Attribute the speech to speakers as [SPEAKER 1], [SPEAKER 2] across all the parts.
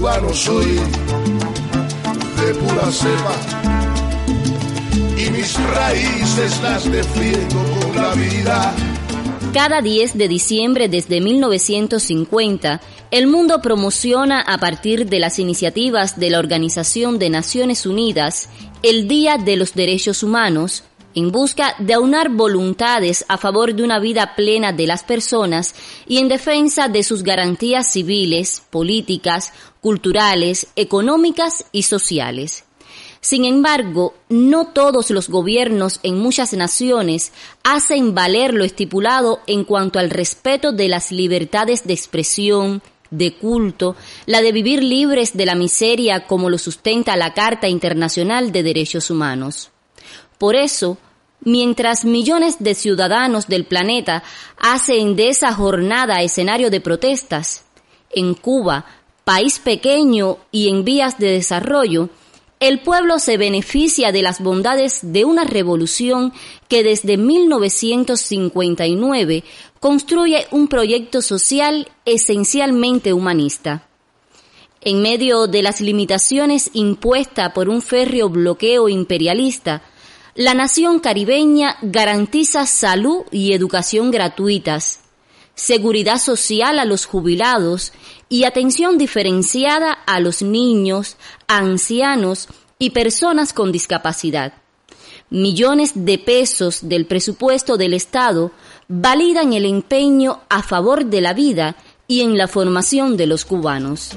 [SPEAKER 1] Soy de pura cepa y mis raíces las defiendo con la vida.
[SPEAKER 2] Cada 10 de diciembre desde 1950, el mundo promociona a partir de las iniciativas de la Organización de Naciones Unidas el Día de los Derechos Humanos, en busca de aunar voluntades a favor de una vida plena de las personas y en defensa de sus garantías civiles, políticas, culturales, económicas y sociales. Sin embargo, no todos los gobiernos en muchas naciones hacen valer lo estipulado en cuanto al respeto de las libertades de expresión, de culto, la de vivir libres de la miseria como lo sustenta la Carta Internacional de Derechos Humanos. Por eso, mientras millones de ciudadanos del planeta hacen de esa jornada escenario de protestas, en Cuba, país pequeño y en vías de desarrollo, el pueblo se beneficia de las bondades de una revolución que desde 1959 construye un proyecto social esencialmente humanista. En medio de las limitaciones impuestas por un férreo bloqueo imperialista, la nación caribeña garantiza salud y educación gratuitas, seguridad social a los jubilados y atención diferenciada a los niños, ancianos y personas con discapacidad. Millones de pesos del presupuesto del Estado validan el empeño a favor de la vida y en la formación de los cubanos.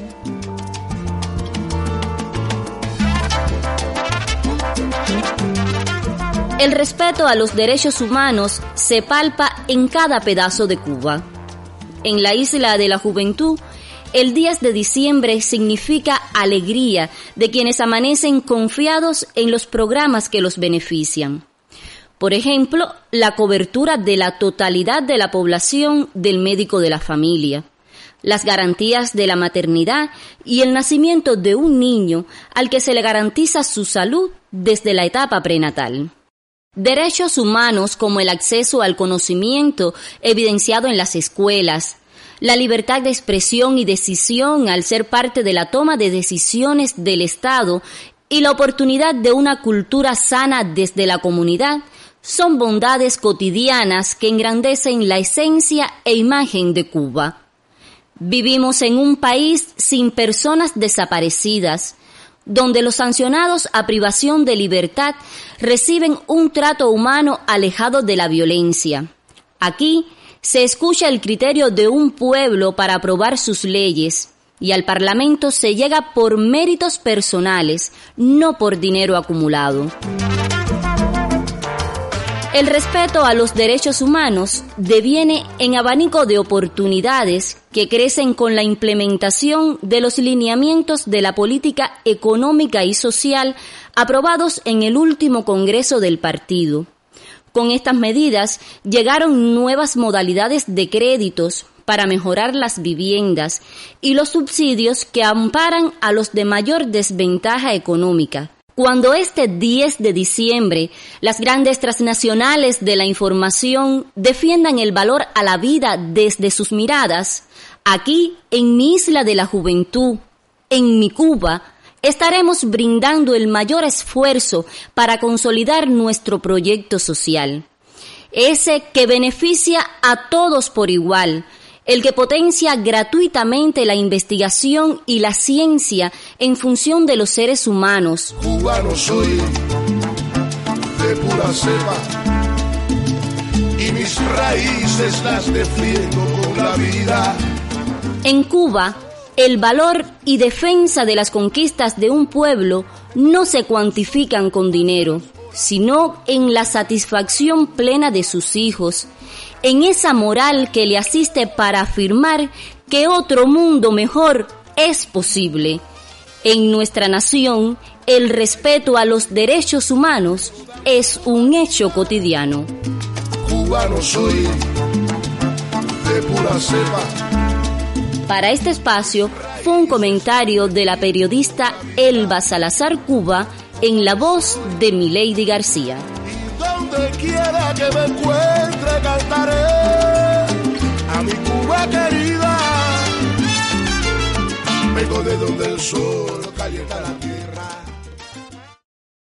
[SPEAKER 2] El respeto a los derechos humanos se palpa en cada pedazo de Cuba. En la isla de la juventud, el 10 de diciembre significa alegría de quienes amanecen confiados en los programas que los benefician. Por ejemplo, la cobertura de la totalidad de la población del médico de la familia, las garantías de la maternidad y el nacimiento de un niño al que se le garantiza su salud desde la etapa prenatal. Derechos humanos como el acceso al conocimiento evidenciado en las escuelas, la libertad de expresión y decisión al ser parte de la toma de decisiones del Estado y la oportunidad de una cultura sana desde la comunidad son bondades cotidianas que engrandecen la esencia e imagen de Cuba. Vivimos en un país sin personas desaparecidas, donde los sancionados a privación de libertad reciben un trato humano alejado de la violencia. Aquí se escucha el criterio de un pueblo para aprobar sus leyes y al Parlamento se llega por méritos personales, no por dinero acumulado. El respeto a los derechos humanos deviene en abanico de oportunidades que crecen con la implementación de los lineamientos de la política económica y social aprobados en el último Congreso del partido. Con estas medidas llegaron nuevas modalidades de créditos para mejorar las viviendas y los subsidios que amparan a los de mayor desventaja económica, cuando este 10 de diciembre las grandes transnacionales de la información defiendan el valor a la vida desde sus miradas, aquí en mi isla de la juventud, en mi Cuba, estaremos brindando el mayor esfuerzo para consolidar nuestro proyecto social. Ese que beneficia a todos por igual, el que potencia gratuitamente la investigación y la ciencia en función de los seres humanos.
[SPEAKER 1] Cubano soy de pura cepa y mis raíces las defiendo con la vida.
[SPEAKER 2] En Cuba, el valor y defensa de las conquistas de un pueblo no se cuantifican con dinero, sino en la satisfacción plena de sus hijos, en esa moral que le asiste para afirmar que otro mundo mejor es posible. En nuestra nación, el respeto a los derechos humanos es un hecho cotidiano.
[SPEAKER 1] Cubano soy de pura cepa.
[SPEAKER 2] Para este espacio fue un comentario de la periodista Elba Salazar Cuba en la voz de Milady García
[SPEAKER 1] quiera que me encuentre cantaré a mi Cuba querida. Vengo de donde el sol.